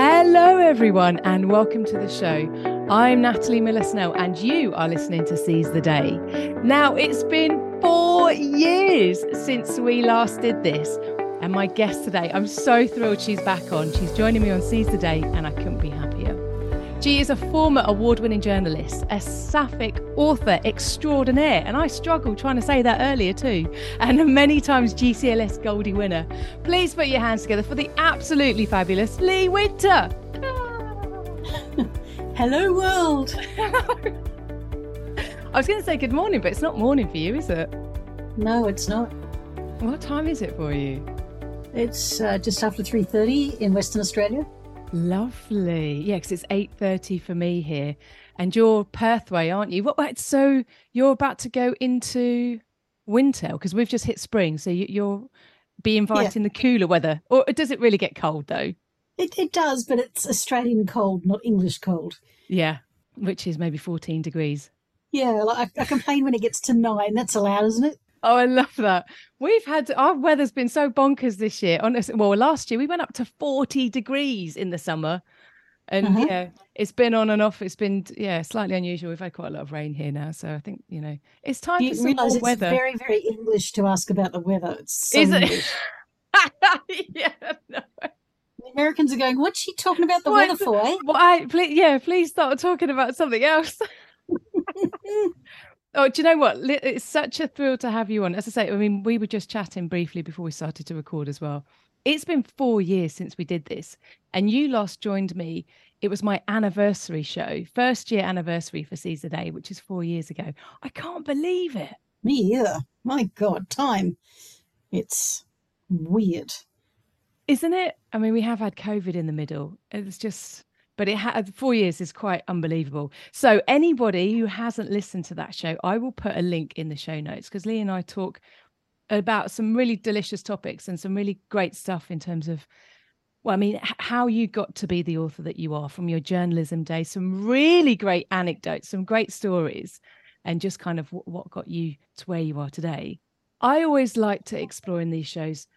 Hello, everyone, and welcome to the show. I'm Natalie Miller Snell, and you are listening to Seize the Day. Now, it's been four years since we last did this, and my guest today, I'm so thrilled she's back on. She's joining me on Seize the Day, and I couldn't be happier. She is a former award winning journalist, a sapphic author extraordinaire, and I struggled trying to say that earlier too, and a many times GCLS Goldie winner. Please put your hands together for the absolutely fabulous Lee Winter. Hello, world. I was going to say good morning, but it's not morning for you, is it? No, it's not. What time is it for you? It's uh, just after 3.30 in Western Australia. Lovely. Yeah, because it's 8.30 for me here. And you're Perth way, aren't you? What, so you're about to go into winter because we've just hit spring. So you, you'll be inviting yeah. the cooler weather. Or does it really get cold though? It, it does, but it's Australian cold, not English cold. Yeah, which is maybe 14 degrees. Yeah, like I, I complain when it gets to nine. That's allowed, isn't it? Oh, I love that. We've had our weather's been so bonkers this year. Honestly, well, last year we went up to 40 degrees in the summer. And uh-huh. yeah, it's been on and off. It's been yeah, slightly unusual. We've had quite a lot of rain here now, so I think you know it's time you for some more it's weather. Very, very English to ask about the weather. It's so Is it? yeah, no. The Americans are going. What's she talking about the what? weather for? Eh? I please, yeah, please start talking about something else. Oh, do you know what? It's such a thrill to have you on. As I say, I mean, we were just chatting briefly before we started to record as well. It's been four years since we did this, and you last joined me. It was my anniversary show, first year anniversary for Seize the Day, which is four years ago. I can't believe it. Me either. My God, time. It's weird. Isn't it? I mean, we have had COVID in the middle. It's just but it had four years is quite unbelievable. So anybody who hasn't listened to that show, I will put a link in the show notes because Lee and I talk about some really delicious topics and some really great stuff in terms of well, I mean, how you got to be the author that you are from your journalism days, some really great anecdotes, some great stories, and just kind of what got you to where you are today. I always like to explore in these shows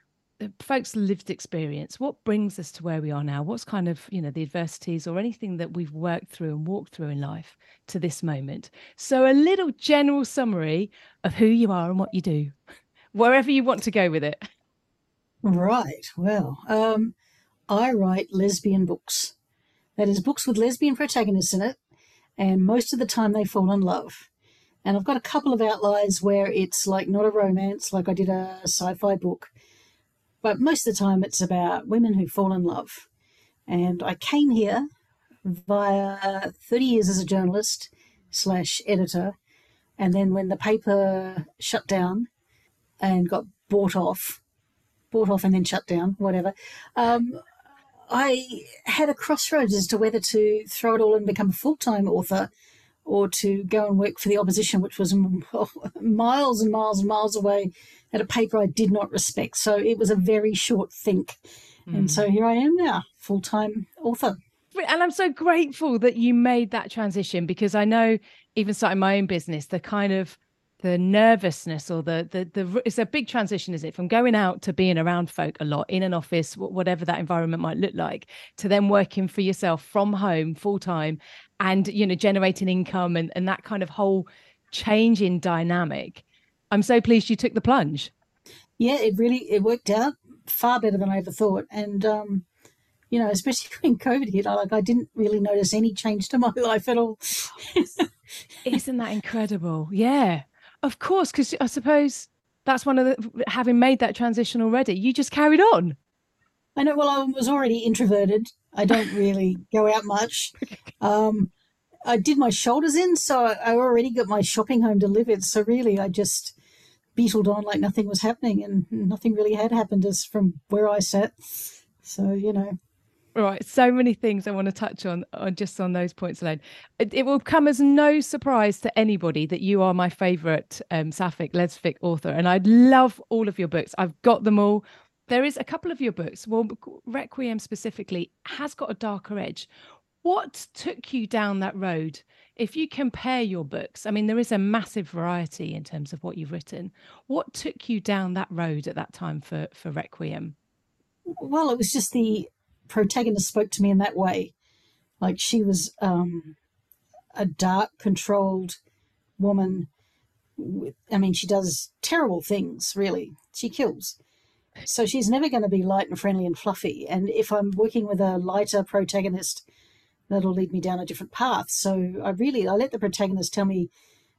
folks lived experience what brings us to where we are now? What's kind of you know the adversities or anything that we've worked through and walked through in life to this moment? So a little general summary of who you are and what you do wherever you want to go with it. Right well um, i write lesbian books. That is books with lesbian protagonists in it and most of the time they fall in love. And i've got a couple of outliers where it's like not a romance like i did a sci-fi book but most of the time it's about women who fall in love. And I came here via 30 years as a journalist slash editor. And then when the paper shut down and got bought off, bought off and then shut down, whatever, um, I had a crossroads as to whether to throw it all and become a full time author or to go and work for the opposition, which was miles and miles and miles away at a paper I did not respect. So it was a very short think. Mm. And so hmm. here I am now, full time author. And I'm so grateful that you made that transition because I know, even starting my own business, the kind of the nervousness or the the the it's a big transition is it from going out to being around folk a lot in an office whatever that environment might look like to then working for yourself from home full time and you know generating income and and that kind of whole change in dynamic i'm so pleased you took the plunge. Yeah it really it worked out far better than i ever thought. And um you know especially when covid hit I, like i didn't really notice any change to my life at all. Isn't that incredible? Yeah of course because i suppose that's one of the having made that transition already you just carried on i know well i was already introverted I don't really go out much. Um, I did my shoulders in, so I already got my shopping home delivered. So really, I just beetled on like nothing was happening, and nothing really had happened as from where I sat. So you know. Right, so many things I want to touch on, on just on those points alone. It, it will come as no surprise to anybody that you are my favourite um, sapphic lesbic author, and I love all of your books. I've got them all there is a couple of your books, well, Requiem specifically, has got a darker edge. What took you down that road? If you compare your books, I mean, there is a massive variety in terms of what you've written. What took you down that road at that time for for Requiem? Well, it was just the protagonist spoke to me in that way. Like she was um, a dark, controlled woman. With, I mean, she does terrible things, really. She kills. So she's never going to be light and friendly and fluffy. And if I'm working with a lighter protagonist, that'll lead me down a different path. So I really I let the protagonist tell me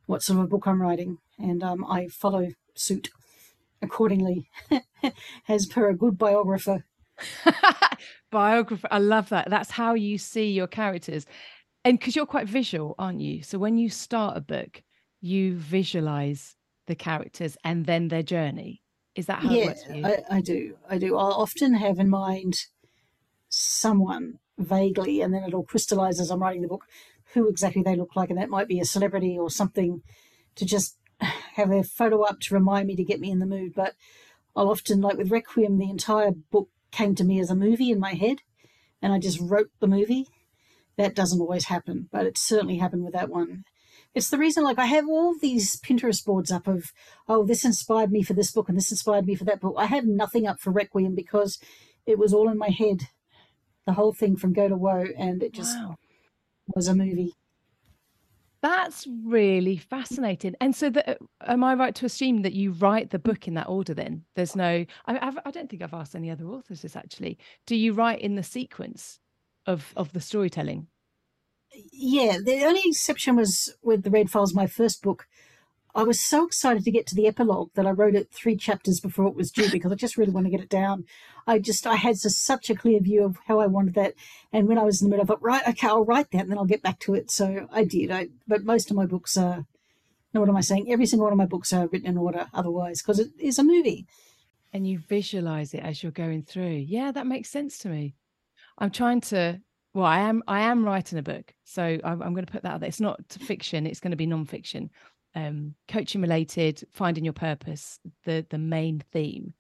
what sort of a book I'm writing, and um, I follow suit accordingly, as per a good biographer. biographer, I love that. That's how you see your characters, and because you're quite visual, aren't you? So when you start a book, you visualize the characters and then their journey. Is that how yeah, it works for you? I, I do. I do. I'll often have in mind someone vaguely, and then it'll crystallize as I'm writing the book who exactly they look like, and that might be a celebrity or something to just have a photo up to remind me to get me in the mood. But I'll often, like with Requiem, the entire book came to me as a movie in my head, and I just wrote the movie. That doesn't always happen, but it certainly happened with that one. It's the reason, like, I have all these Pinterest boards up of, oh, this inspired me for this book and this inspired me for that book. I have nothing up for Requiem because it was all in my head, the whole thing from go to woe, and it just wow. was a movie. That's really fascinating. And so, the, am I right to assume that you write the book in that order? Then there's no. I, I've, I don't think I've asked any other authors this actually. Do you write in the sequence of of the storytelling? Yeah, the only exception was with the Red Files, my first book. I was so excited to get to the epilogue that I wrote it three chapters before it was due because I just really want to get it down. I just I had such a clear view of how I wanted that, and when I was in the middle, I thought, right, okay, I'll write that, and then I'll get back to it. So I did. I but most of my books are. No, what am I saying? Every single one of my books are written in order, otherwise, because it is a movie. And you visualize it as you're going through. Yeah, that makes sense to me. I'm trying to well i am i am writing a book so i'm, I'm going to put that out there. It's not fiction it's going to be non-fiction. Um, coaching related finding your purpose the the main theme.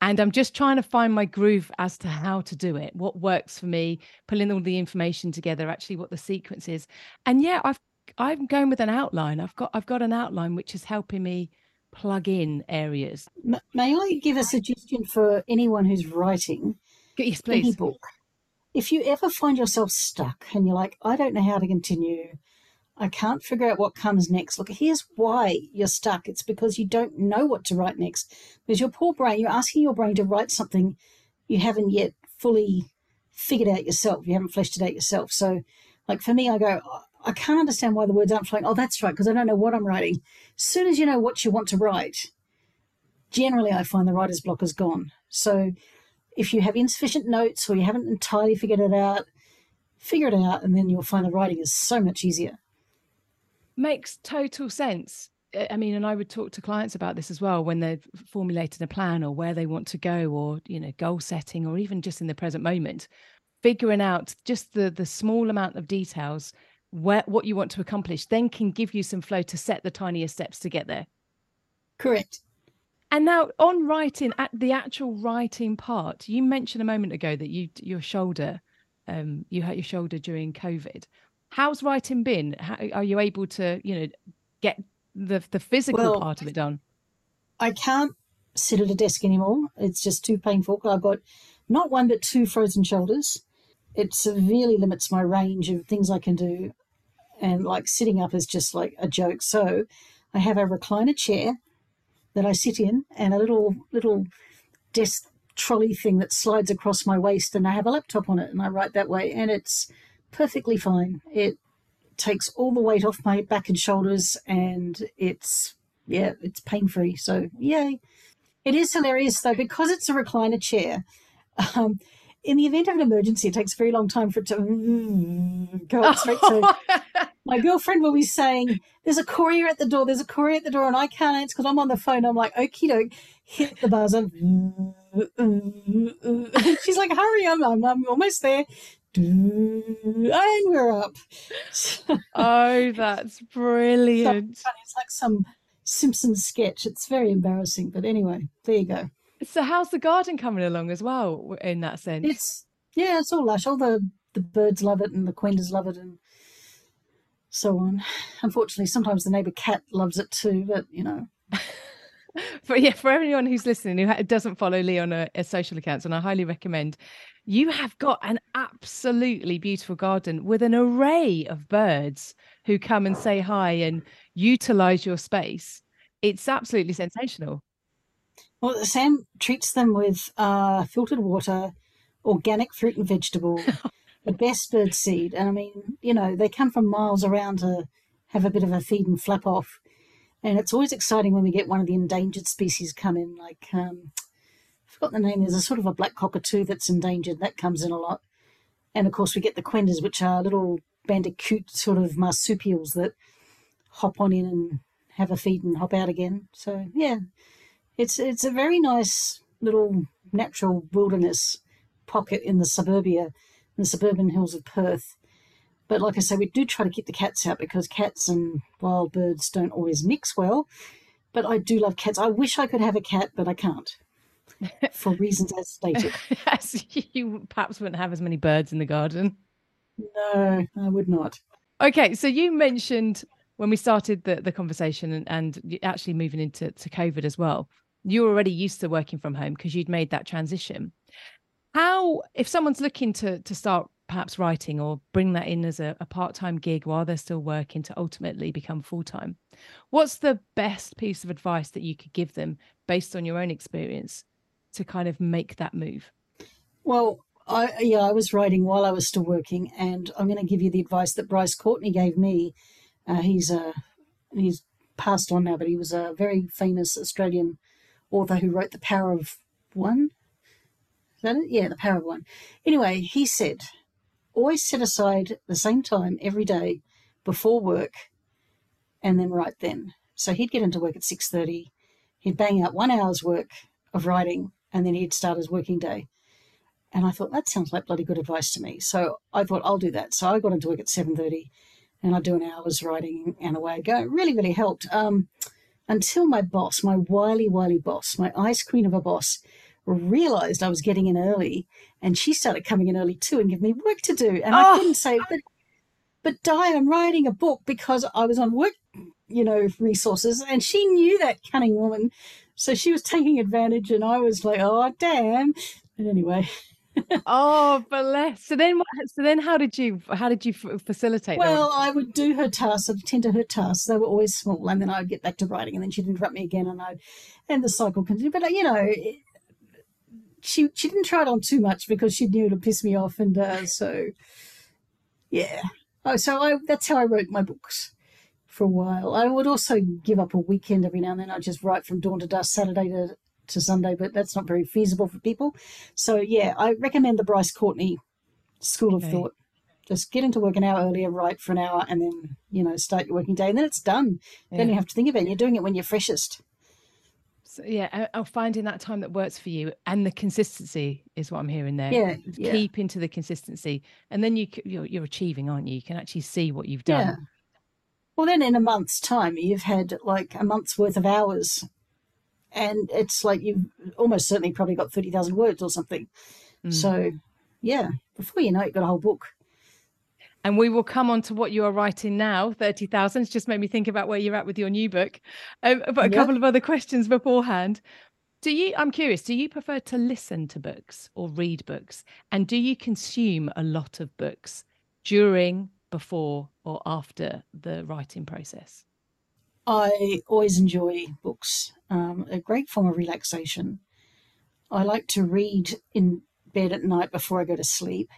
And i'm just trying to find my groove as to how to do it what works for me pulling all the information together actually what the sequence is. And yeah i've i'm going with an outline. I've got i've got an outline which is helping me plug in areas. May i give a suggestion for anyone who's writing yes please. any book if you ever find yourself stuck and you're like, I don't know how to continue, I can't figure out what comes next. Look, here's why you're stuck. It's because you don't know what to write next. Because your poor brain, you're asking your brain to write something you haven't yet fully figured out yourself. You haven't fleshed it out yourself. So, like for me, I go, I can't understand why the words aren't flowing. Oh, that's right, because I don't know what I'm writing. As soon as you know what you want to write, generally I find the writer's block is gone. So if you have insufficient notes or you haven't entirely figured it out, figure it out, and then you'll find the writing is so much easier. Makes total sense. I mean, and I would talk to clients about this as well when they're formulating a plan or where they want to go, or you know, goal setting, or even just in the present moment, figuring out just the the small amount of details where what you want to accomplish, then can give you some flow to set the tiniest steps to get there. Correct. And now on writing, at the actual writing part, you mentioned a moment ago that you your shoulder, um, you hurt your shoulder during COVID. How's writing been? How, are you able to, you know, get the the physical well, part of it done? I can't sit at a desk anymore. It's just too painful. I've got not one but two frozen shoulders. It severely limits my range of things I can do, and like sitting up is just like a joke. So I have a recliner chair that I sit in and a little little desk trolley thing that slides across my waist and I have a laptop on it and I write that way and it's perfectly fine. It takes all the weight off my back and shoulders and it's yeah, it's pain free. So yay. It is hilarious though because it's a recliner chair. Um, in the event of an emergency, it takes a very long time for it to mm, go up straight. So oh. my girlfriend will be saying, "There's a courier at the door. There's a courier at the door," and I can't answer because I'm on the phone. I'm like, "Okie doke, hit the buzzer." She's like, "Hurry, I'm, I'm, I'm almost there." And we're up. oh, that's brilliant! So it's like some Simpsons sketch. It's very embarrassing, but anyway, there you go. So how's the garden coming along as well in that sense? It's yeah, it's all lush. All the the birds love it and the quendas love it and so on. Unfortunately, sometimes the neighbour cat loves it too, but you know. for yeah, for everyone who's listening who doesn't follow Lee on a, a social accounts, and I highly recommend. You have got an absolutely beautiful garden with an array of birds who come and say hi and utilize your space. It's absolutely sensational. Well, Sam treats them with uh, filtered water, organic fruit and vegetable, the best bird seed. And I mean, you know, they come from miles around to have a bit of a feed and flap off. And it's always exciting when we get one of the endangered species come in, like um, I forgot the name. There's a sort of a black cockatoo that's endangered that comes in a lot, and of course we get the quendas, which are little bandicoot sort of marsupials that hop on in and have a feed and hop out again. So yeah, it's it's a very nice little natural wilderness pocket in the suburbia, in the suburban hills of Perth. But like I say, we do try to keep the cats out because cats and wild birds don't always mix well. But I do love cats. I wish I could have a cat, but I can't for reasons as stated. yes, you perhaps wouldn't have as many birds in the garden. No, I would not. Okay, so you mentioned when we started the, the conversation and, and actually moving into to COVID as well, you were already used to working from home because you'd made that transition. How, if someone's looking to to start perhaps writing or bring that in as a, a part-time gig while they're still working to ultimately become full-time what's the best piece of advice that you could give them based on your own experience to kind of make that move well I, yeah, I was writing while I was still working, and I'm going to give you the advice that Bryce Courtenay gave me. Uh, he's a he's passed on now, but he was a very famous Australian author who wrote The Power of One. Is that it? Yeah, The Power of One. Anyway, he said always set aside the same time every day before work and then write then. So he'd get into work at 6.30, he'd bang out one hour's work of writing and then he'd start his working day. And I thought, that sounds like bloody good advice to me. So I thought, I'll do that. So I got into work at 7.30 and I'd do an hour's writing and away I go. It really, really helped. Um, until my boss, my wily, wily boss, my ice queen of a boss, realized I was getting in early and she started coming in early too and giving me work to do. And oh. I couldn't say, but, but Di, I'm writing a book because I was on work, you know, resources. And she knew that cunning woman. So she was taking advantage and I was like, oh, damn. But anyway. Oh, bless. So then, so then, how did you how did you facilitate? Well, I would do her tasks. I'd attend to her tasks. They were always small, and then I'd get back to writing, and then she'd interrupt me again, and I, and the cycle continued. But you know, she she didn't try it on too much because she knew it'd piss me off, and uh, so yeah. Oh, so I that's how I wrote my books for a while. I would also give up a weekend every now and then. I'd just write from dawn to dusk, Saturday to, to Sunday, but that's not very feasible for people. So yeah, I recommend the Bryce Courtenay School of okay. Thought. Just get into work an hour earlier, write for an hour, and then you know start your working day, and then it's done. Yeah. Then you have to think about it. You're doing it when you're freshest. So, yeah, I'll find in that time that works for you, and the consistency is what I'm hearing there. Yeah, yeah. keep into the consistency, and then you you're, you're achieving, aren't you? You can actually see what you've done. Yeah. Well, then in a month's time, you've had like a month's worth of hours, and it's like you've almost certainly probably got thirty thousand words or something. Mm. So, yeah, before you know it, you've got a whole book. And we will come on to what you are writing now 30,000 it's just made me think about where you're at with your new book. Um, but a couple of other questions beforehand. Do you i'm curious do you prefer to listen to books or read books? And do you consume a lot of books during before or after the writing process i always enjoy books um, a great form of relaxation i like to read in bed at night before i go to sleep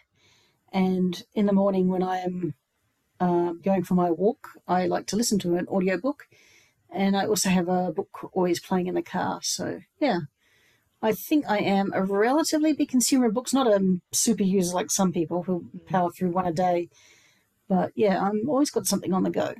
and in the morning, when I am uh, going for my walk, I like to listen to an audiobook. And I also have a book always playing in the car. So, yeah, I think I am a relatively big consumer of books, not a super user like some people who power through one a day. But yeah, I'm always got something on the go.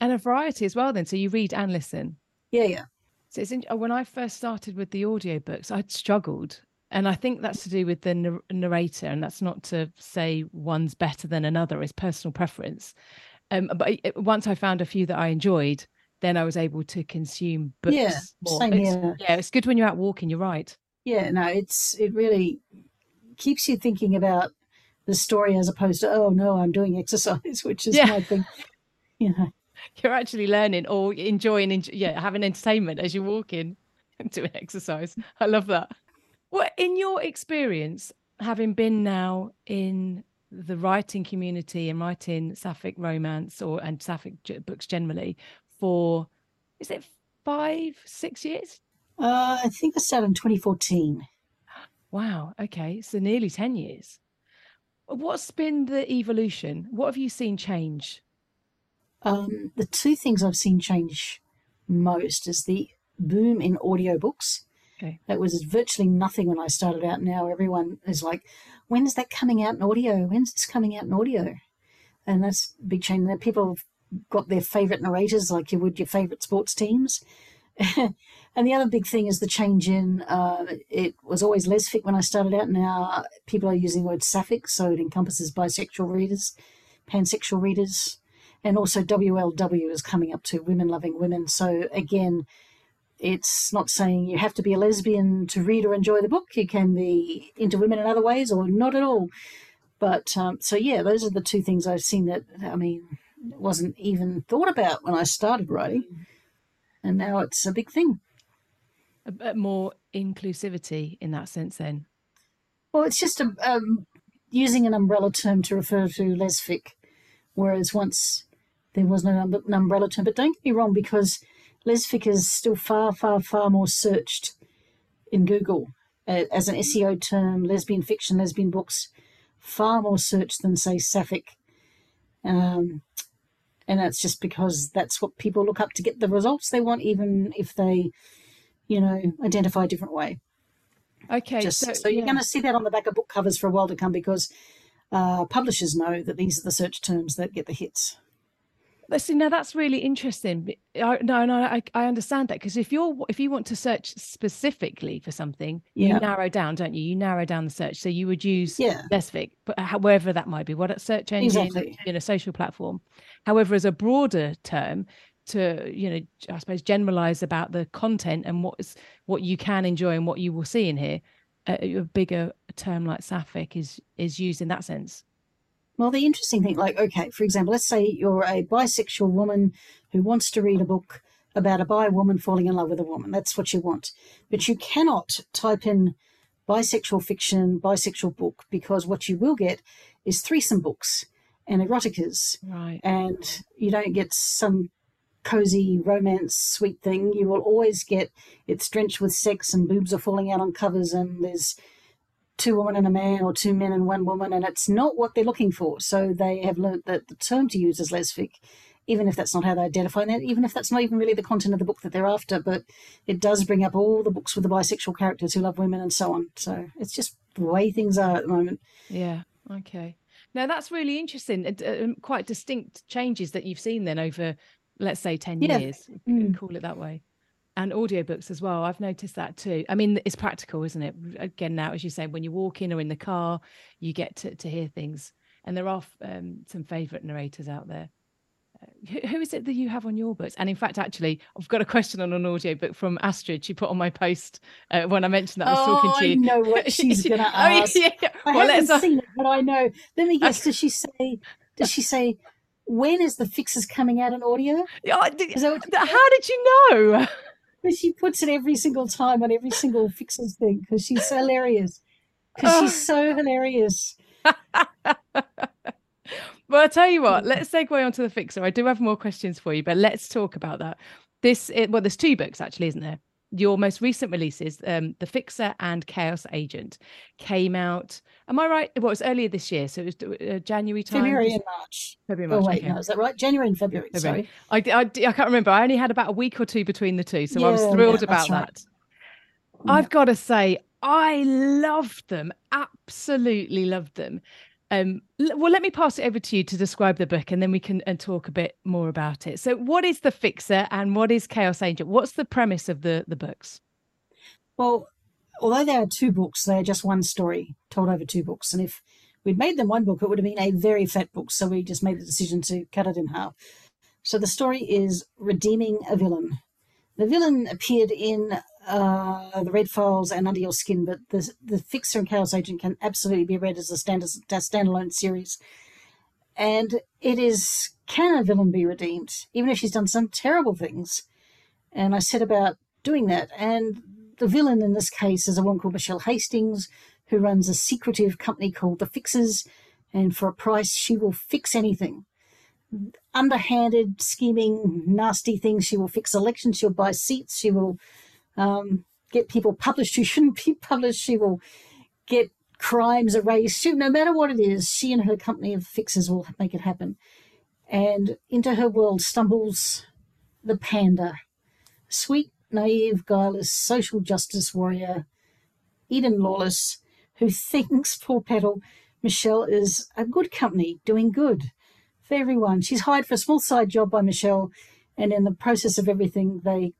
And a variety as well, then. So you read and listen. Yeah, yeah. So it's in, when I first started with the audiobooks, I'd struggled and I think that's to do with the narrator, and that's not to say one's better than another; it's personal preference. Um, but once I found a few that I enjoyed, then I was able to consume books. Yeah, more. same it's, here. Yeah, it's good when you're out walking. You're right. Yeah, no, it's it really keeps you thinking about the story as opposed to oh no, I'm doing exercise, which is yeah. my thing. You know. you're actually learning or enjoying, enjoy, yeah, having entertainment as you're walking and doing exercise. I love that. Well, in your experience, having been now in the writing community and writing sapphic romance or and sapphic books generally for is it five six years uh, i think i started in 2014 wow okay so nearly 10 years what's been the evolution what have you seen change um, the two things i've seen change most is the boom in audiobooks Okay. That was virtually nothing when I started out. Now everyone is like, when is that coming out in audio? When's this coming out in audio? And that's a big change. People have got their favorite narrators like you would your favorite sports teams. and the other big thing is the change in uh, it was always lesfic when I started out. Now people are using the word sapphic, so it encompasses bisexual readers, pansexual readers, and also WLW is coming up to women loving women. So again, it's not saying you have to be a lesbian to read or enjoy the book. You can be into women in other ways or not at all. But um, so, yeah, those are the two things I've seen that, I mean, wasn't even thought about when I started writing. And now it's a big thing. A bit more inclusivity in that sense, then? Well, it's just a, um, using an umbrella term to refer to lesfic, whereas once there was no um, umbrella term. But don't get me wrong, because Lesfic is still far, far, far more searched in Google uh, as an SEO term, lesbian fiction, lesbian books, far more searched than, say, Sapphic. Um, and that's just because that's what people look up to get the results they want, even if they, you know, identify a different way. Okay. Just, so, so, you're going to see that on the back of book covers for a while to come because uh, publishers know that these are the search terms that get the hits. See, now that's really interesting. I, no, no, I, I understand that because if you're if you want to search specifically for something, yeah. you narrow down, don't you? You narrow down the search, so you would use yeah. But uh, wherever that might be, what a search engine, exactly. you know, social platform. However, as a broader term, to you know, I suppose generalize about the content and what is what you can enjoy and what you will see in here, a, a bigger term like sapphic is is used in that sense. Well, the interesting thing, like, okay, for example, let's say you're a bisexual woman who wants to read a book about a bi woman falling in love with a woman. That's what you want. But you cannot type in bisexual fiction, bisexual book, because what you will get is threesome books and eroticas. Right. And you don't get some cozy romance sweet thing. You will always get it's drenched with sex and boobs are falling out on covers and there's two women and a man or two men and one woman, and it's not what they're looking for. So they have learned that the term to use is lesfic, even if that's not how they identify it, even if that's not even really the content of the book that they're after. But it does bring up all the books with the bisexual characters who love women and so on. So it's just the way things are at the moment. Yeah. Okay. Now that's really interesting. Uh, quite distinct changes that you've seen then over, let's say, ten yeah. years. Mm. Call it that way and audiobooks as well. I've noticed that too. I mean it's practical isn't it? Again now as you say when you're walking or in the car you get to, to hear things. And there are um, some favorite narrators out there. Uh, who, who is it that you have on your books? And in fact actually i've got a question on an audiobook from astrid. She put on my post uh, when i mentioned that i was oh, talking to you i know what she's gonna ask oh, yeah. i well, haven't uh, seen it but i know. Let me guess does she say does she say when is the Fixer coming out in audio? Yeah, how did you know? She puts it every single time on every single fixes thing because she's hilarious. Because she's so hilarious. well, I'll tell you what, let's segue on to the fixer. I do have more questions for you, but let's talk about that. This, it, well, there's two books actually, isn't there? Your most recent releases, um, The Fixer and Chaos Agent, came out. Am I right? Well, it was earlier this year, so it was uh, January time. February and March. February, March. Oh wait, okay. no, is that right? January and February. February. Sorry, I, I, I, can't remember. I only had about a week or two between the two, so yeah, I was thrilled yeah, about right. that. Yeah. I've got to say, I loved them. Absolutely loved them. Um, well, let me pass it over to you to describe the book, and then we can and talk a bit more about it. So, what is the Fixer, and what is Chaos Agent? What's the premise of the the books? Well, although there are two books, they are just one story told over two books. And if we'd made them one book, it would have been a very fat book. So we just made the decision to cut it in half. So the story is Redeeming a Villain. The villain appeared in uh, the Red Files and Under Your Skin, but the, the Fixer and Chaos Agent can absolutely be read as a, stand, a standalone series. and it is can a villain be redeemed, even if she's done some terrible things? And I set about doing that. And the villain in this case is a woman called Michelle Hastings, who runs a secretive company called The Fixers. And for a price, she will fix anything. Underhanded, scheming, nasty things. She will fix elections. She'll buy seats. She will um, get people published who shouldn't be published. She will get crimes erased. She, no matter what it is, she and her company of fixers will make it happen. And into her world stumbles the panda, sweet, naive, guileless, social justice warrior, Eden Lawless, who thinks, poor Petal, Michelle is a good company, doing good for everyone. She's hired for a small side job by Michelle, and in the process of everything, they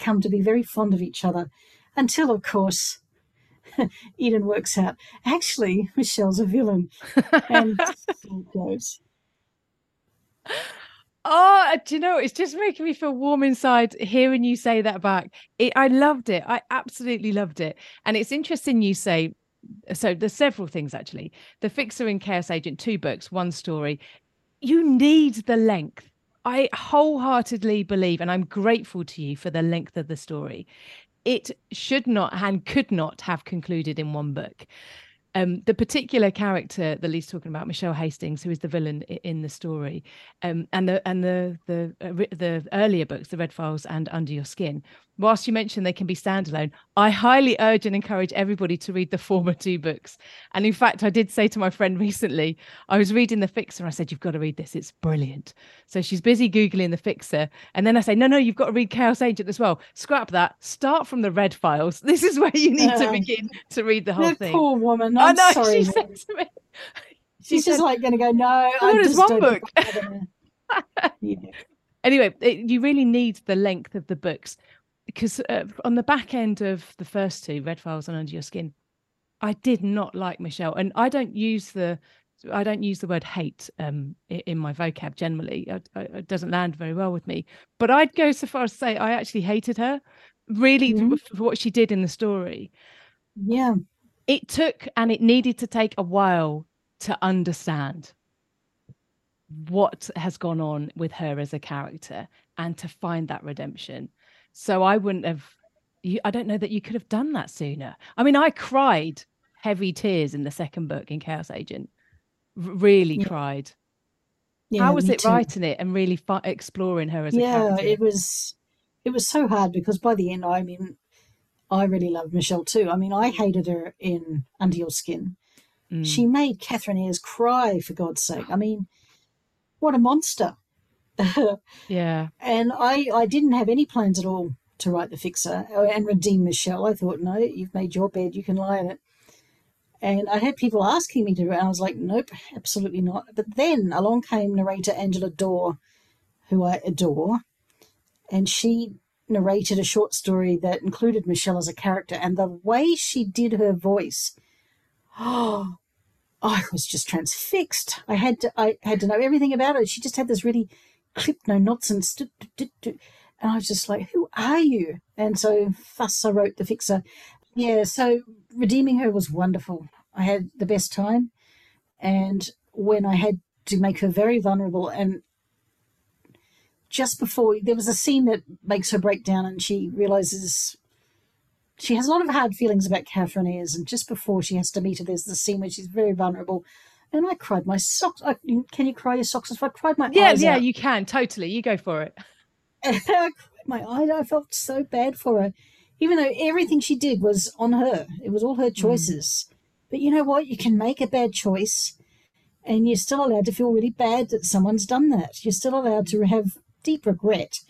come to be very fond of each other until, of course, Eden works out actually Michelle's a villain, and goes. Oh, uh, do you know? It's just making me feel warm inside hearing you say that back. It, I loved it. I absolutely loved it. And it's interesting you say. So there's several things actually. The Fixer and Chaos Agent, two books, one story. You need the length. I wholeheartedly believe, and I'm grateful to you for the length of the story. It should not and could not have concluded in one book um, the particular character that Lee's talking about, Michelle Hastings, who is the villain in the story, um, and the and the the uh, the earlier books, the Red Files and Under Your Skin, whilst you mentioned they can be standalone, I highly urge and encourage everybody to read the former two books. And in fact, I did say to my friend recently, I was reading The Fixer. I said, You've got to read this. It's brilliant. So she's busy Googling The Fixer. And then I say, No, no, you've got to read Chaos Agent as well. Scrap that. Start from the Red Files. This is where you need uh, to begin to read the whole thing. Poor woman. I'm I know. Sorry, she said to me, she She's said, just like going to go, No, I just one book. yeah. Anyway, it, you really need the length of the books because uh, on the back end of the first two, Red Files and Under Your Skin, I did not like Michelle, and I don't use the I don't use the word hate um, in my vocab generally. it doesn't land very well with me. But I'd go so far as to say I actually hated her, really, mm-hmm. for what she did in the story. Yeah, it took and it needed to take a while to understand what has gone on with her as a character and to find that redemption. So I wouldn't have. You, I don't know that you could have done that sooner. I mean, I cried heavy tears in the second book in Chaos Agent. R- really yeah. cried. Yeah, How was it too. writing it and really exploring her as yeah, a character? Yeah, it was. It was so hard because by the end, I mean, I really loved Michelle too. I mean, I hated her in Under Your Skin. Mm. She made Catherine Ayres cry for God's sake. I mean, what a monster! yeah. And I, I didn't have any plans at all to write the fixer uh, and redeem Michelle. I thought, no, you've made your bed, you can lie in it. And I had people asking me to, and I was like, nope, absolutely not. But then along came narrator Angela Dawe, who I adore, and she narrated a short story that included Michelle as a character. And the way she did her voice, oh, I was just transfixed. I had to, I had to know everything about her. She just had this really clip no nonsense. And I was just like, who are you? And so thus I wrote The Fixer. Yeah, so redeeming her was wonderful. I had the best time. And when I had to make her very vulnerable and just before there was a scene that makes her break down and she realizes she has a lot of hard feelings about Catherine Ayres, and just before she has to meet her, there's the scene where she's very vulnerable and I cried my socks. I, can you cry your socks off? I cried my yeah, eyes yeah, out. you can totally. You go for it. I cried my eyes. I felt so bad for her, even though everything she did was on her. It was all her mm. choices. Mm. But you know what? You can make a bad choice, and you're still allowed to feel really bad that someone's done that. You're still allowed to have deep regret,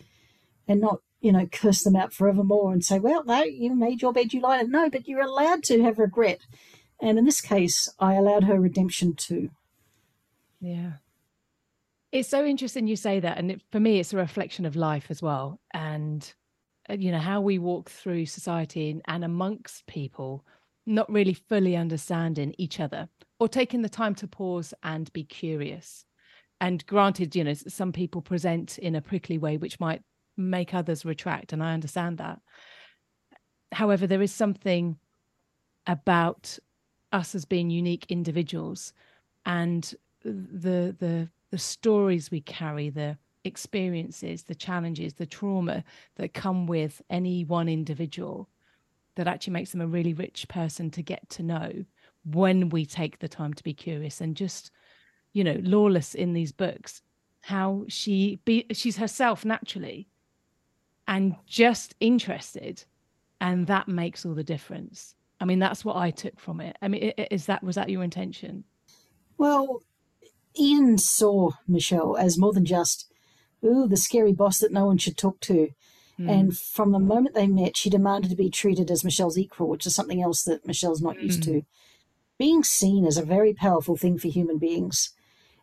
and not you know curse them out forevermore and say, "Well, no, you made your bed, you lied." No, but you're allowed to have regret and in this case, I allowed her redemption too. Yeah. It's so interesting you say that. And it, for me, it's a reflection of life as well. And, uh, you know, how we walk through society and, and amongst people, not really fully understanding each other or taking the time to pause and be curious. And granted, you know, some people present in a prickly way, which might make others retract. And I understand that. However, there is something about us as being unique individuals and the the the stories we carry, the experiences, the challenges, the trauma that come with any one individual that actually makes them a really rich person to get to know when we take the time to be curious and just you know lawless in these books how she be she's herself naturally and just interested and that makes all the difference. I mean that's what i took from it. I mean is that was that your intention? Well eden saw michelle as more than just ooh the scary boss that no one should talk to. Mm. and from the moment they met she demanded to be treated as michelle's equal which is something else that michelle's not used mm. to being seen is a very powerful thing for human beings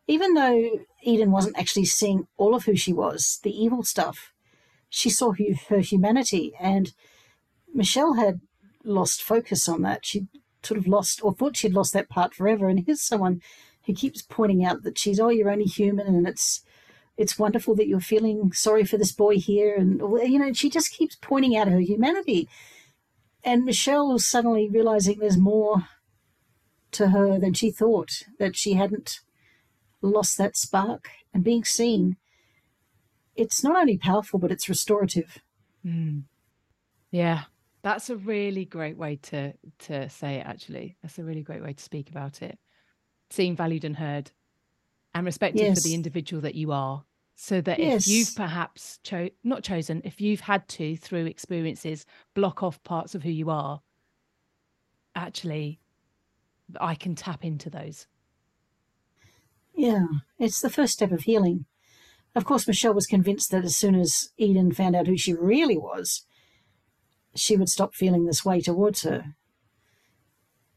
even though eden wasn't actually seeing all of who she was the evil stuff she saw her humanity and Michelle had lost focus on that. She sort of lost or thought she'd lost that part forever. And here's someone who keeps pointing out that she's, oh, you're only human and it's it's wonderful that you're feeling sorry for this boy here. And, you know, she just keeps pointing out her humanity. And Michelle suddenly realizing there's more to her than she thought, that she hadn't lost that spark and being seen. It's not only powerful, but it's restorative. Mm. Yeah, that's a really great way to to say it. Actually, that's a really great way to speak about it. Seen, valued, and heard, and respected yes. for the individual that you are. So that yes. if you've perhaps cho- not chosen, if you've had to through experiences block off parts of who you are, actually, I can tap into those. Yeah, it's the first step of healing. Of course, Michelle was convinced that as soon as Eden found out who she really was, she would stop feeling this way towards her.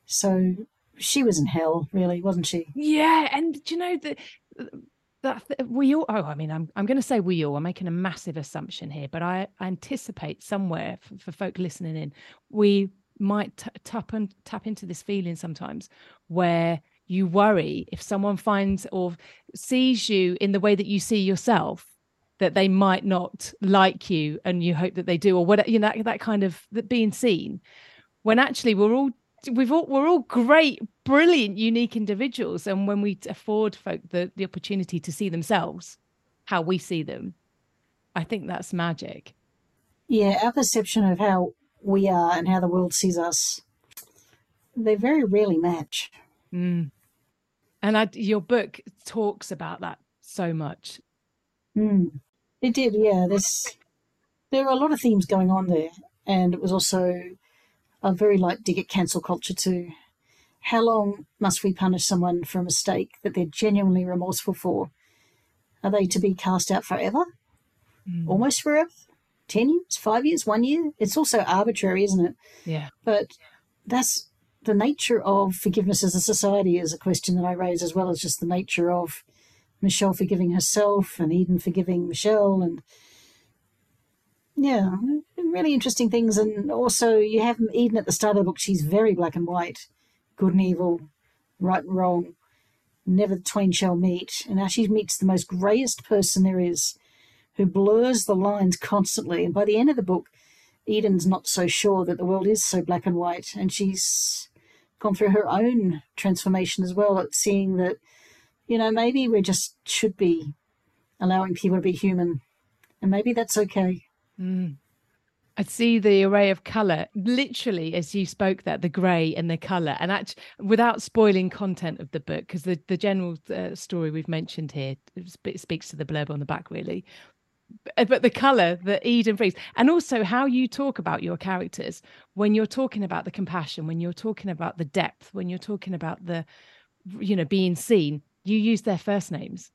So she was in hell, really, wasn't she? Yeah, and do you know that that we all. Oh, I mean, I'm I'm going to say we all. I'm making a massive assumption here, but I, I anticipate somewhere for, for, folk listening in, we might t- tap and tap into this feeling sometimes where you worry if someone finds or sees you in the way that you see yourself that they might not like you and you hope that they do or what you know that, that kind of that being seen. When actually we're all we've all we're all great brilliant unique individuals. And when we afford folk the the opportunity to see themselves how we see them i think that's magic. Yeah our perception of how we are and how the world sees us they very rarely match. Mm. And I, your book talks about that so much mm. It did, yeah. There's there are a lot of themes going on there, and it was also a very light dig at cancel culture too. How long must we punish someone for a mistake that they're genuinely remorseful for? Are they to be cast out forever? Mm. Almost forever? Ten years? Five years? One year? It's also arbitrary, isn't it? Yeah. But that's the nature of forgiveness as a society is a question that I raise, as well as just the nature of Michelle forgiving herself and Eden forgiving Michelle and yeah, really interesting things. And also you have Eden at the start of the book, she's very black and white, good and evil, right and wrong. Never the twain shall meet. And now she meets the most greyest person there is, who blurs the lines constantly. And by the end of the book, Eden's not so sure that the world is so black and white. And she's gone through her own transformation as well at seeing that you know, maybe we just should be allowing people to be human, and maybe that's okay. Mm. I see the array of color, literally, as you spoke that the grey and the color, and actually, without spoiling content of the book, because the the general uh, story we've mentioned here speaks to the blurb on the back, really. But the color that Eden brings, and also how you talk about your characters when you're talking about the compassion, when you're talking about the depth, when you're talking about the, you know, being seen you use their first names.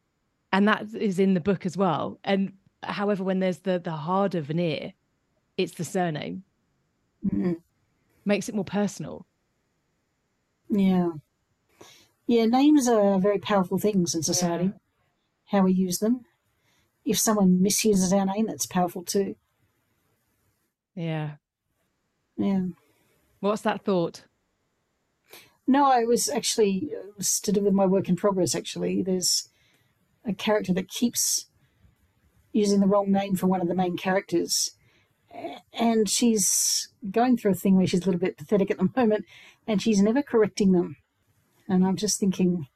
And that is in the book as well. And however when there's the the harder veneer it's the surname. Mm-hmm. makes it more personal. Yeah. Yeah names are very powerful things in society yeah. how we use them if someone misuses our name that's powerful too yeah yeah what's that thought no, it was actually it was to do with my work in progress. Actually, there's a character that keeps using the wrong name for one of the main characters, and she's going through a thing where she's a little bit pathetic at the moment, and she's never correcting them. And I'm just thinking,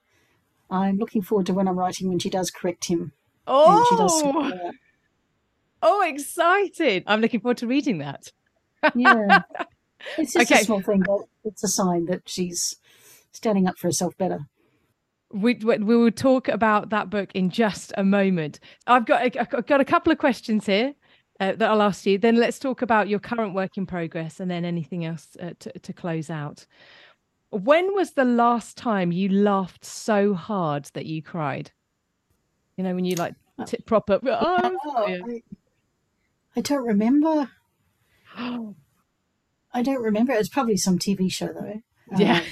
I'm looking forward to when I'm writing when she does correct him. And she does Oh, oh, excited! I'm looking forward to reading that. yeah. It's just Okay. a small thing, but it's a sign that she's standing up for herself better. We, we will talk about that book in just a moment. I've got a, I've got a couple of questions here uh, that I'll ask you. Then let's talk about your current work in progress, and then anything else uh, to to close out. When was the last time you laughed so hard that you cried? You know, when you like t- proper. Oh, Oh. I, I don't remember. I don't remember. It's probably some TV show though. Yeah. Um,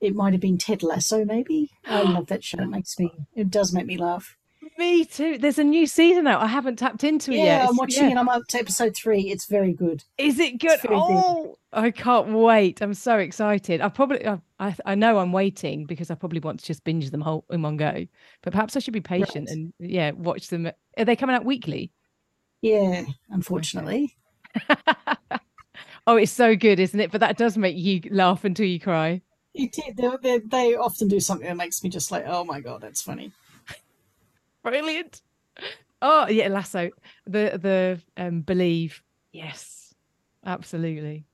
it might have been Ted Lasso, maybe. I love that show. It makes me. It does make me laugh. Me too. There's a new season out. I haven't tapped into it yet. Yeah, yet. I'm watching yeah. it. I'm up to episode three. It's very good. Is it good? very good. Oh, I can't wait. I'm so excited. I probably, I, I, I know I'm waiting because I probably want to just binge them whole in one go. But perhaps I should be patient Right. and yeah, watch them. Are they coming out weekly? Yeah, unfortunately. Oh, it's so good, isn't it? But that does make you laugh until you cry. It did. They, they, they often do something that makes me just like, oh my god, that's funny. Brilliant. Oh yeah, Lasso. The the um believe. Yes, absolutely.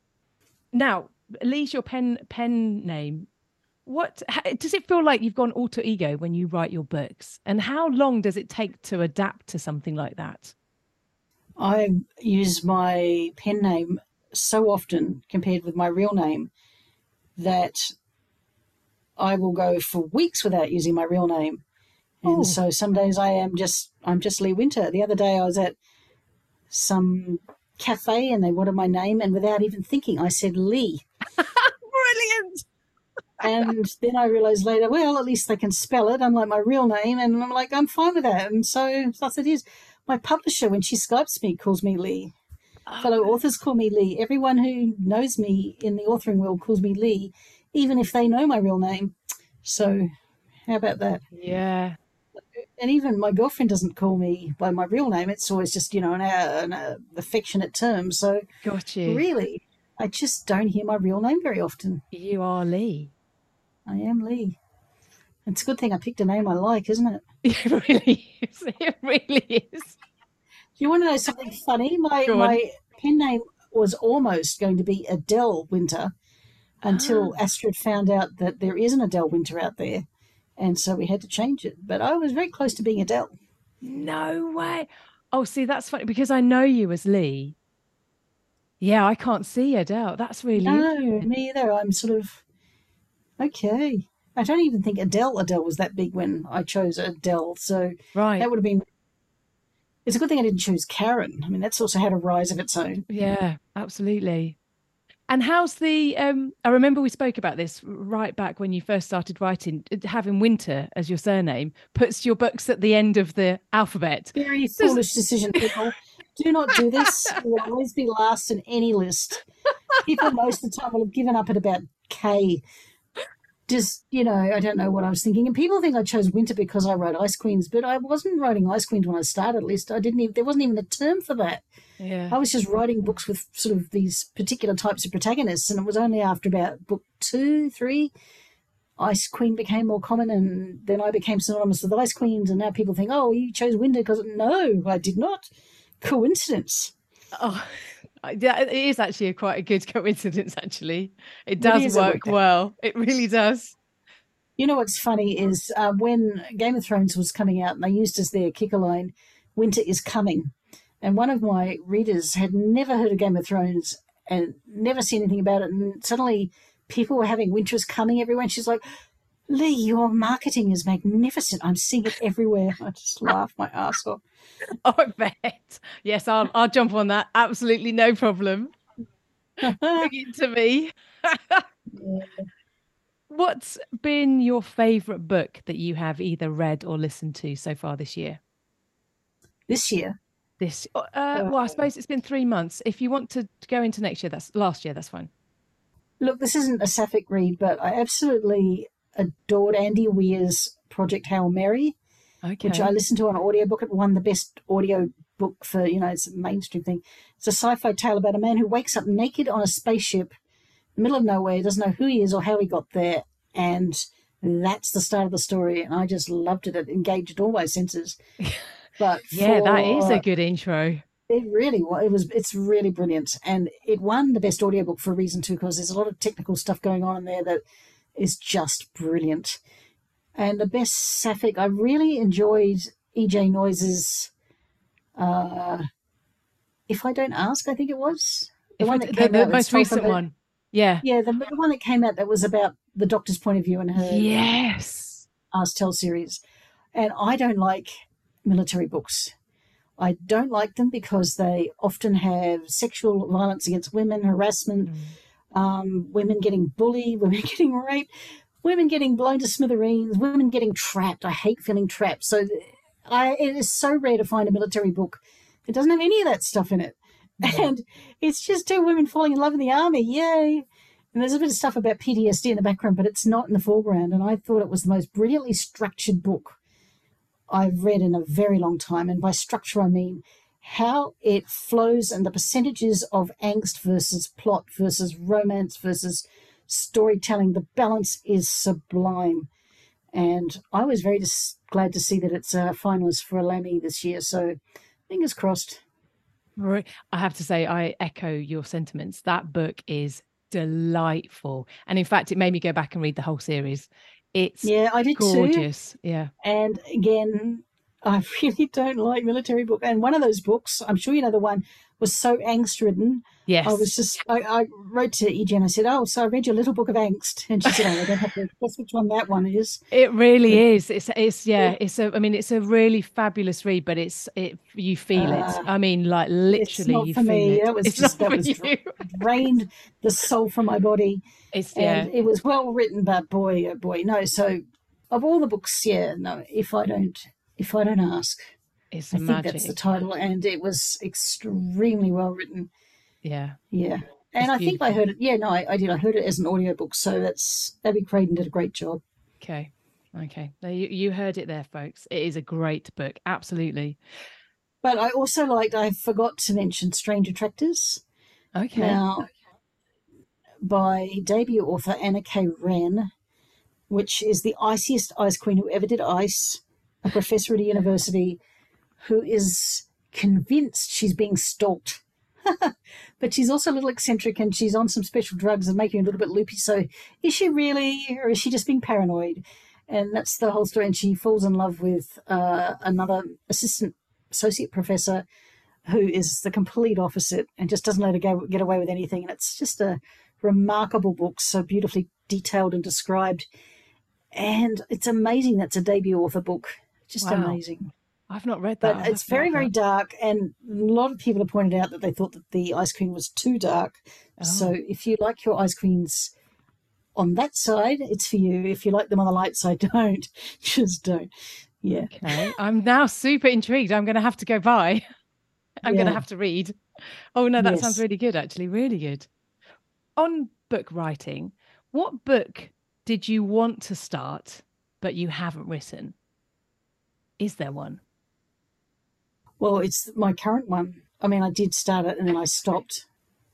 Now, Lee's your pen pen name. What ha- does it feel like you've gone alter ego when you write your books? And how long does it take to adapt to something like that? I use my pen name so often compared with my real name that I will go for weeks without using my real name. And Oh. so some days I am just I'm just Lee Winter. The other day I was at some cafe and they wanted my name and without even thinking I said Lee. Brilliant. And then I realized later, well, at least they can spell it, unlike my real name. And I'm like, I'm fine with that. And so thus it is. My publisher, when she Skypes me, calls me Lee. Oh, Fellow authors call me Lee. Everyone who knows me in the authoring world calls me Lee, even if they know my real name. So how about that? Yeah. And even my girlfriend doesn't call me by my real name. It's always just, you know, an, an uh, affectionate term. So Got you. really, I just don't hear my real name very often. You are Lee. I am Lee. It's a good thing I picked a name I like, isn't it? It really is. It really is. Do you want to know something funny? My my pen name was almost going to be Adele Winter until Ah. Astrid found out that there is an Adele Winter out there. And so we had to change it. But I was very close to being Adele. No way. Oh, see, that's funny because I know you as Lee. Yeah, I can't see Adele. That's really No, me either. I'm sort of okay. I don't even think Adele Adele was that big when I chose Adele. So right. that would have been. It's a good thing I didn't choose Karen. I mean, that's also had a rise of its own. Yeah, absolutely. And how's the um I remember we spoke about this right back when you first started writing uh, having winter as your surname puts your books at the end of the alphabet. Very foolish decision, people. Do not do this. You will always be last in any list. People most of the time will have given up at about K. Just, you know, I don't know what I was thinking. And people think I chose winter because I wrote Ice Queens, but I wasn't writing Ice Queens when I started, at least. I didn't even, there wasn't even a term for that. Yeah. I was just writing books with sort of these particular types of protagonists. And it was only after about book two, three, Ice Queen became more common. And then I became synonymous with Ice Queens. And now people think, oh, you chose winter because, no, I did not. Coincidence. Oh, yeah, it is actually a quite a good coincidence. Actually, it does a work well. It really does. You know what's funny is uh, when Game of Thrones was coming out and they used as their kicker line, Winter is coming. And one of my readers had never heard of Game of Thrones and never seen anything about it. And suddenly people were having "Winter's coming everywhere. And she's like, Lee, your marketing is magnificent. I'm seeing it everywhere. I just laughed my ass off. Oh, I bet. Yes, I'll I'll jump on that. Absolutely no problem. Bring it to me. What's been your favorite book that you have either read or listened to so far this year? this year, This, uh, well, I suppose it's been three months. If you want to go into next year, that's last year. That's fine. look, this isn't a sapphic read, but I absolutely adored Andy Weir's Project Hail Mary. Okay. which I listened to on audiobook. It won the best audio book for, you know, it's a mainstream thing. It's a sci fi tale about a man who wakes up naked on a spaceship in the middle of nowhere, doesn't know who he is or how he got there, and that's the start of the story. And I just loved it. It engaged all my senses. But yeah, that is a good intro. It really was. It was. It's really brilliant, and it won the best audiobook for a reason too, because there's a lot of technical stuff going on in there that is just brilliant. And the best sapphic, I really enjoyed E.J. Noyes's. Uh, if I don't ask, I think it was the If one that the, came the out that most recent the- one. Yeah. Yeah, the, the one that came out that was about the doctor's point of view and her Yes. Ask Tell series. And I don't like military books. I don't like them because they often have sexual violence against women, harassment, Mm. um, women getting bullied, women getting raped, women getting blown to smithereens, women getting trapped. I hate feeling trapped. So I, it is so rare to find a military book that doesn't have any of that stuff in it. And it's just two women falling in love in the army. Yay. And there's a bit of stuff about PTSD in the background, but it's not in the foreground. And I thought it was the most brilliantly structured book I've read in a very long time. And by structure, I mean how it flows and the percentages of angst versus plot versus romance versus storytelling. The balance is sublime. And I was very dis- glad to see that it's a finalist for a Lammy this year. So fingers crossed. Right. I have to say, I echo your sentiments. That book is delightful. And in fact, it made me go back and read the whole series. It's Yeah, I did too. gorgeous. Yeah. And again, I really don't like military book. And one of those books, I'm sure you know the one, was so angst ridden. Yes. I was just, I, I wrote to EJ and I said, Oh, so I read your little book of angst. And she said, Oh, I don't have to guess which one that one is. It really is. It's it's yeah. It's a. I mean, it's a really fabulous read, but it's it. You feel Uh, it. I mean, like literally, you for feel me. it. That was it's just- that was you. Drained the soul from my body. It's yeah. It was well written, but boy, oh boy, no. So of all the books, yeah, no, if I don't, if I don't ask, It's I think that's the title. And it was extremely well written. Yeah. Yeah. And I think I heard it. Yeah, no, I, I did. I heard it as an audiobook. So that's Abby Craden did a great job. Okay. Okay. You you heard it there, folks. It is a great book. Absolutely. But I also liked, I forgot to mention Strange Attractors. Okay. Now, by debut author Ana K. Wrenn, which is the iciest ice queen who ever did ice, a professor at a university who is convinced she's being stalked. but she's also a little eccentric and she's on some special drugs and making a little bit loopy. So is she really, or is she just being paranoid? And that's the whole story. And she falls in love with uh, another assistant associate professor who is the complete opposite and just doesn't let her go, get away with anything. And it's just a remarkable book, so beautifully detailed and described. And it's amazing that's a debut author book. Just Wow. amazing. I've not read that. But it's very, very that. dark. And a lot of people have pointed out that they thought that the ice queen was too dark. So Oh. if you like your ice queens on that side, it's for you. If you like them on the light side, don't. Just don't. Yeah. Okay. I'm now super intrigued. I'm going to have to go buy. I'm going to have to read. Oh, no, that sounds really good, actually. Really good. On book writing, what book did you want to start, but you haven't written? Is there one? Well, it's my current one. I mean, I did start it and then I stopped.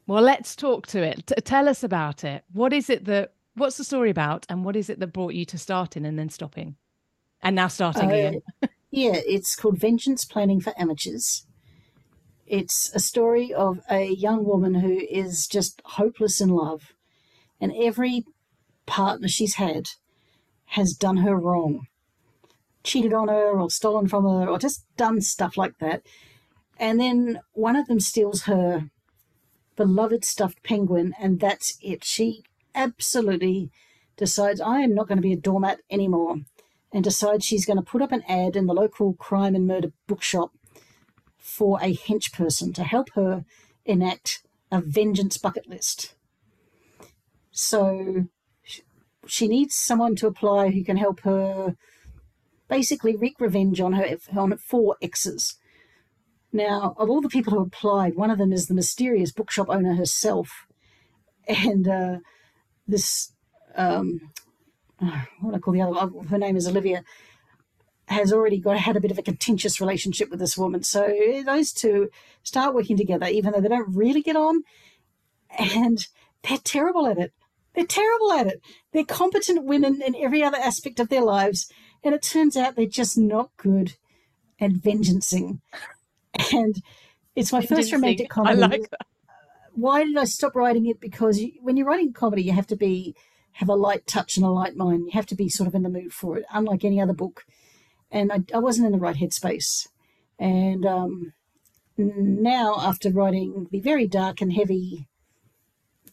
Well, let's talk to it. T- tell us about it. What is it that, what's the story about? And what is it that brought you to starting and then stopping? And now starting Uh, again. Yeah, it's called Vengeance Planning for Amateurs. It's a story of a young woman who is just hopeless in love, and every partner she's had has done her wrong, cheated on her, or stolen from her, or just done stuff like that. And then one of them steals her beloved stuffed penguin, and that's it. She absolutely decides, I am not going to be a doormat anymore and decides she's going to put up an ad in the local crime and murder bookshop for a hench person to help her enact a vengeance bucket list. So she needs someone to apply who can help her basically wreak revenge on her on four exes. Now, of all the people who applied, one of them is the mysterious bookshop owner herself, and uh, this um, what do I call the other one? Her name is Olivia. Has already got had a bit of a contentious relationship with this woman. So those two start working together, even though they don't really get on, and they're terrible at it. They're terrible at it. They're competent women in every other aspect of their lives, and it turns out they're just not good at vengeancing. And it's my first romantic comedy. I like that. Why did I stop writing it? Because you, when you're writing comedy, you have to be have a light touch and a light mind. You have to be sort of in the mood for it, unlike any other book. And I, I wasn't in the right headspace. And um, now, after writing the very dark and heavy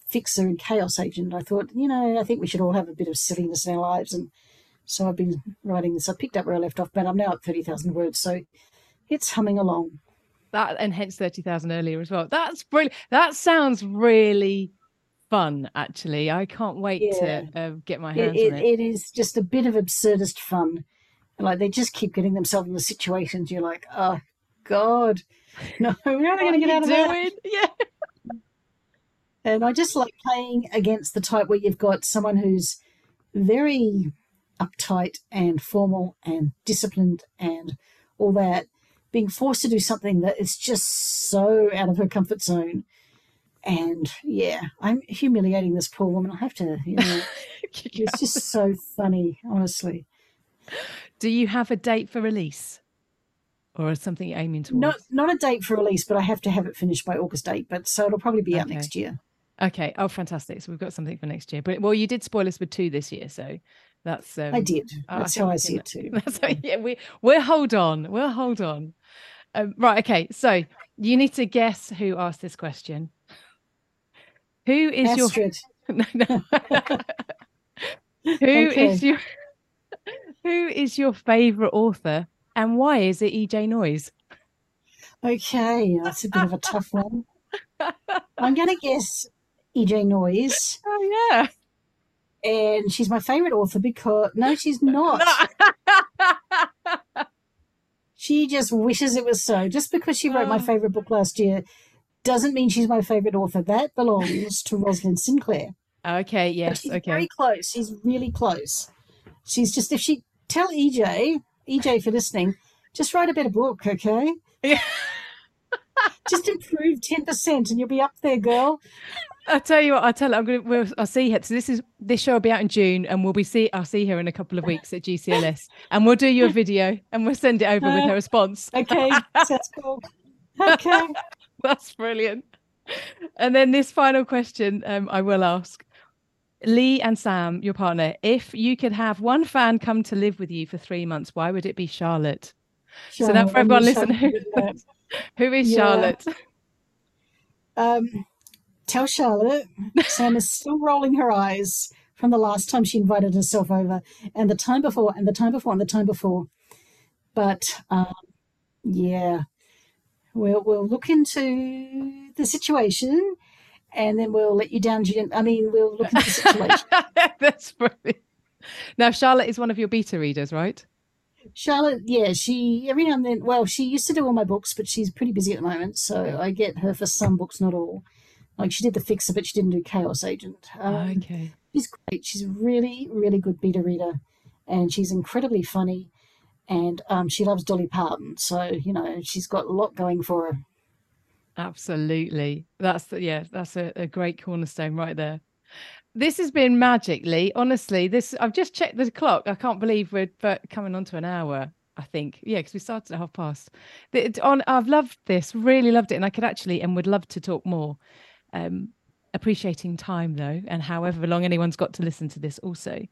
Fixer and Chaos Agent, I thought, you know, I think we should all have a bit of silliness in our lives. And so I've been writing this. I picked up where I left off, but I'm now at 30,000 words. So it's humming along. That and hence 30,000 earlier as well. That's brilliant. That sounds really fun, actually. I can't wait yeah. to uh, get my hands it, on it. It is just a bit of absurdist fun. Like they just keep getting themselves in the situations you're like, oh, God. No, we're not going to get out of doing? that. Yeah. And I just like playing against the type where you've got someone who's very uptight and formal and disciplined and all that, being forced to do something that is just so out of her comfort zone. And yeah, I'm humiliating this poor woman. I have to, you know, it's just so funny, honestly. Do you have a date for release? or something aiming towards? Not not a date for release, but I have to have it finished by August 8. But so it'll probably be okay. out next year. Okay. Oh, fantastic! So we've got something for next year. But well, you did spoil us with two this year, so that's. Um, I did. That's I how I see it too. That's how, yeah. We we'll hold on. We'll hold on. Um, right. Okay. So you need to guess who asked this question. Who is Astrid. your? no, no. Who okay. is your? Who is your favorite author and why is it EJ Noyes? Okay, that's a bit of a tough one. I'm going to guess EJ Noyes. Oh, yeah. And she's my favorite author because, no, she's not. she just wishes it was so. Just because she wrote my oh. favorite book last year doesn't mean she's my favorite author. That belongs to Rosalind Sinclair. Okay, yes, she's okay. Very close. She's really close. She's just, if she, tell EJ EJ, for listening, just write a better book, okay? Yeah. just improve 10% and you'll be up there, girl. I'll tell you what, I'll tell her, I'm gonna we'll, I'll see her. So this is this show will be out in June and we'll be see I'll see her in a couple of weeks at GCLS and we'll do you a video and we'll send it over uh, with her response. Okay, that's cool. Okay. that's brilliant. And then this final question um, I will ask. Lee and Sam, your partner, if you could have one fan come to live with you for three months, why would it be Charlotte? Charlotte so now for everyone listening, who is yeah. Charlotte? Um, tell Charlotte Sam is still rolling her eyes from the last time she invited herself over, and the time before, and the time before, and the time before. But um, yeah, we'll we'll look into the situation and then we'll let you down. I mean, we'll look into the situation. That's brilliant. Now, Charlotte is one of your beta readers, right? Charlotte, yeah, she every now and then. Well, she used to do all my books, but she's pretty busy at the moment, so I get her for some books, not all. Like she did the Fixer, but she didn't do Chaos Agent. Um, okay, she's great. She's a really, really good beta reader, and she's incredibly funny, and um, she loves Dolly Parton. So you know, she's got a lot going for her. Absolutely. That's the, yeah, that's a, a great cornerstone right there. This has been magically, honestly. This I've just checked the clock. I can't believe we're coming on to an hour. I think yeah, because we started at half past. On I've loved this, really loved it, and I could actually and would love to talk more. Um, appreciating time though, and however long anyone's got to listen to this. Also,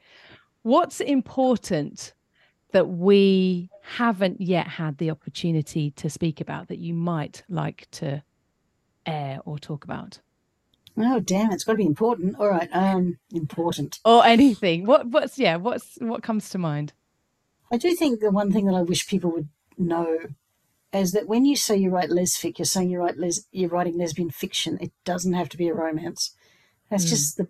what's important that we haven't yet had the opportunity to speak about that you might like to air or talk about? Oh damn! It's got to be important. All right, um, important or anything. What what's yeah? What's what comes to mind? I do think the one thing that I wish people would know is that when you say you write lesfic, you're saying you write les- you're writing lesbian fiction. It doesn't have to be a romance. That's mm. just the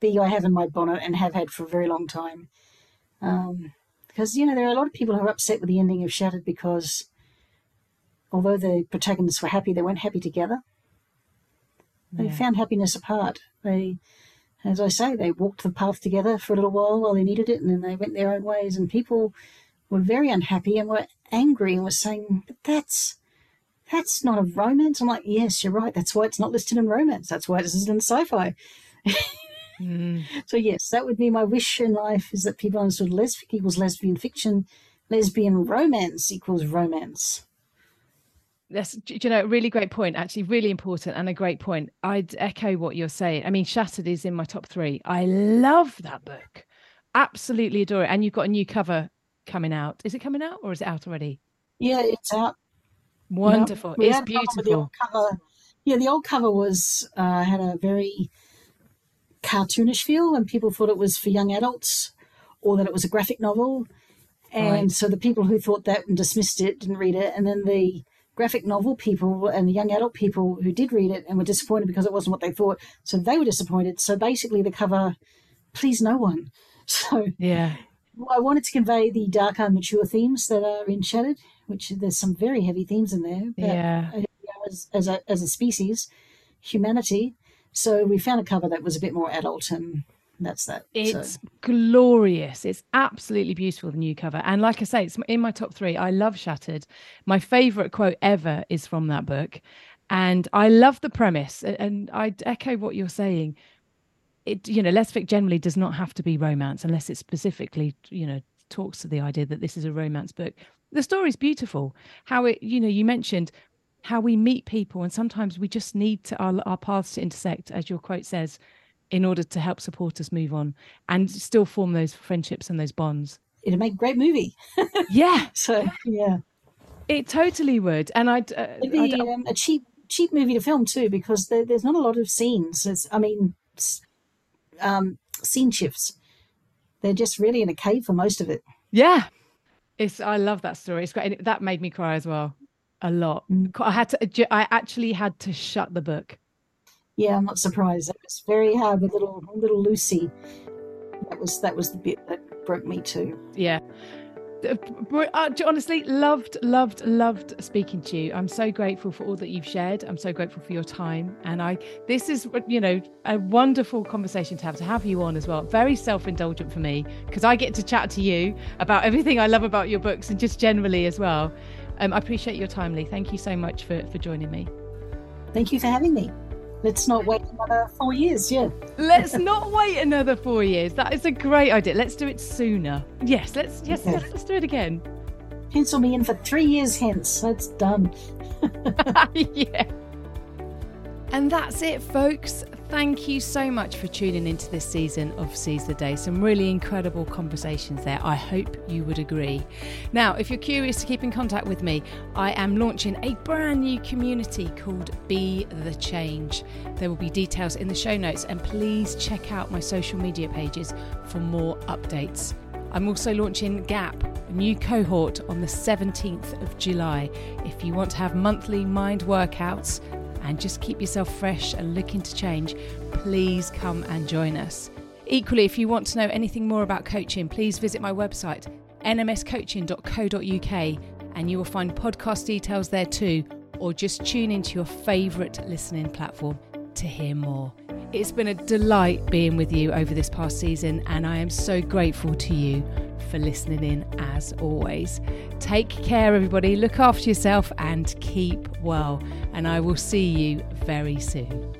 bee I have in my bonnet and have had for a very long time. Um, because you know there are a lot of people who are upset with the ending of Shattered because although the protagonists were happy, they weren't happy together. They yeah. found happiness apart. They, as I say, they walked the path together for a little while while they needed it, and then they went their own ways. And people were very unhappy and were angry and were saying, "But that's that's not a romance." I'm like, "Yes, you're right. That's why it's not listed in romance. That's why it's listed in sci-fi." Mm. So yes, that would be my wish in life: is that people understood lesfic equals lesbian fiction, lesbian romance equals romance. That's you know really great point. Actually, really important and a great point. I'd echo what you're saying. I mean, Shattered is in my top three. I love that book. Absolutely adore it. And you've got a new cover coming out. Is it coming out or is it out already? Yeah, it's out. Wonderful. It's had a problem with the beautiful. old cover. Yeah, the old cover was uh, had a very cartoonish feel, and people thought it was for young adults, or that it was a graphic novel. And Right. so the people who thought that and dismissed it didn't read it, and then the graphic novel people and the young adult people who did read it and were disappointed because it wasn't what they thought, so they were disappointed. So basically, the cover pleased no one. So Yeah. I wanted to convey the darker, mature themes that are in Shattered, which there's some very heavy themes in there. but, Yeah. as, as, a, as a species, humanity. So we found a cover that was a bit more adult, and that's that. It's so, glorious. It's absolutely beautiful, the new cover. And like I say, it's in my top three. I love Shattered. My favorite quote ever is from that book. And I love the premise. And I echo what you're saying. It, you know, Lesfic generally does not have to be romance unless it specifically, you know, talks to the idea that this is a romance book. The story's beautiful. How it, you know, you mentioned how we meet people, and sometimes we just need to our, our paths to intersect, as your quote says, in order to help support us move on and still form those friendships and those bonds. it'd make a great movie. Yeah, So yeah, it totally would. And I'd, uh, it'd I'd be um, a cheap cheap movie to film too, because there, there's not a lot of scenes. It's, I mean, um, scene shifts. They're just really in a cave for most of it. yeah, it's. I love that story. It's great. And That made me cry as well, a lot. Mm. I had to. I actually had to shut the book. Yeah, I'm not surprised. It was very hard with little little Lucy. That was that was the bit that broke me too. Yeah. Uh, uh, honestly, loved, loved, loved speaking to you. I'm so grateful for all that you've shared. I'm so grateful for your time, and I. This is, you know, a wonderful conversation to have to have you on as well. Very self-indulgent for me because I get to chat to you about everything I love about your books and just generally as well. Um, I appreciate your time, Lee. Thank you so much for for joining me. Thank you for having me. Let's not wait another four years. Yeah. Let's not wait another four years. That is a great idea. Let's do it sooner. Yes, let's yes, Okay. let's do it again. Pencil me in for three years hence. That's done. yeah. And that's it, folks. Thank you so much for tuning into this season of Seize the Day. Some really incredible conversations there. I hope you would agree. Now, if you're curious to keep in contact with me, I am launching a brand new community called Be the Change. There will be details in the show notes, and please check out my social media pages for more updates. I'm also launching GAP, a new cohort on the 17th of July. If you want to have monthly mind workouts and just keep yourself fresh and looking to change, please come and join us. Equally, if you want to know anything more about coaching, please visit my website, nmscoaching.co.uk, and you will find podcast details there too, or just tune into your favourite listening platform to hear more. It's been a delight being with you over this past season, and I am so grateful to you for listening in as always. Take care, everybody. Look after yourself and keep well. And I will see you very soon.